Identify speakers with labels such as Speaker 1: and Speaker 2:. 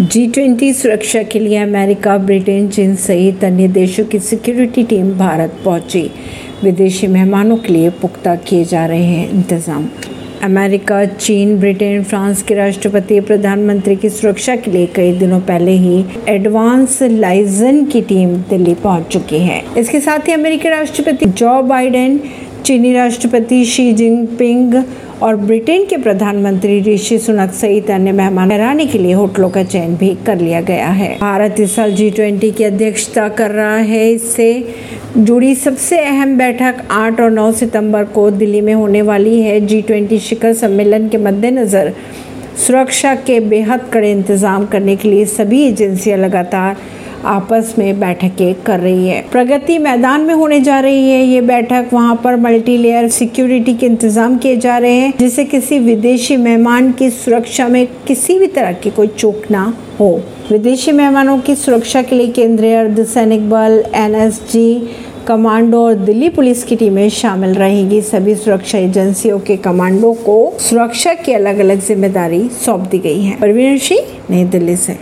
Speaker 1: G twenty सुरक्षा के लिए अमेरिका, ब्रिटेन, चीन सहित अन्य देशों की सिक्योरिटी टीम भारत पहुँची। विदेशी मेहमानों के लिए पुख्ता किए जा रहे हैं इंतज़ाम। अमेरिका, चीन, ब्रिटेन, फ्रांस के राष्ट्रपति प्रधानमंत्री की सुरक्षा के लिए कई दिनों पहले ही एडवांस लाइजन की टीम दिल्ली पहुँच चुकी है। इसके साथ ही अमेरिकी राष्ट्रपति जो बाइडेन चीनी राष्ट्रपति शी जिनपिंग और ब्रिटेन के प्रधानमंत्री ऋषि सुनक सहित अन्य मेहमान ठहराने के लिए होटलों का चयन भी कर लिया गया है। भारत इस साल जी ट्वेंटी की अध्यक्षता कर रहा है। इससे जुड़ी सबसे अहम बैठक 8 और 9 सितंबर को दिल्ली में होने वाली है। जी ट्वेंटी शिखर सम्मेलन के मद्देनज़र सुरक्षा के बेहद कड़े इंतज़ाम करने के लिए सभी एजेंसियाँ लगातार आपस में बैठकें कर रही है। प्रगति मैदान में होने जा रही है। ये बैठक वहाँ पर मल्टी लेयर सिक्योरिटी के इंतज़ाम किए जा रहे हैं, जिससे किसी विदेशी मेहमान की सुरक्षा में किसी भी तरह की कोई चूक ना हो। विदेशी मेहमानों की सुरक्षा के लिए केंद्रीय अर्धसैनिक बल, एनएसजी, कमांडो और दिल्ली पुलिस की टीमें शामिल रहेंगी। सभी सुरक्षा एजेंसियों के कमांडो को सुरक्षा की अलग अलग ज़िम्मेदारी सौंप दी गई है। परवीन सिंह, नई दिल्ली से।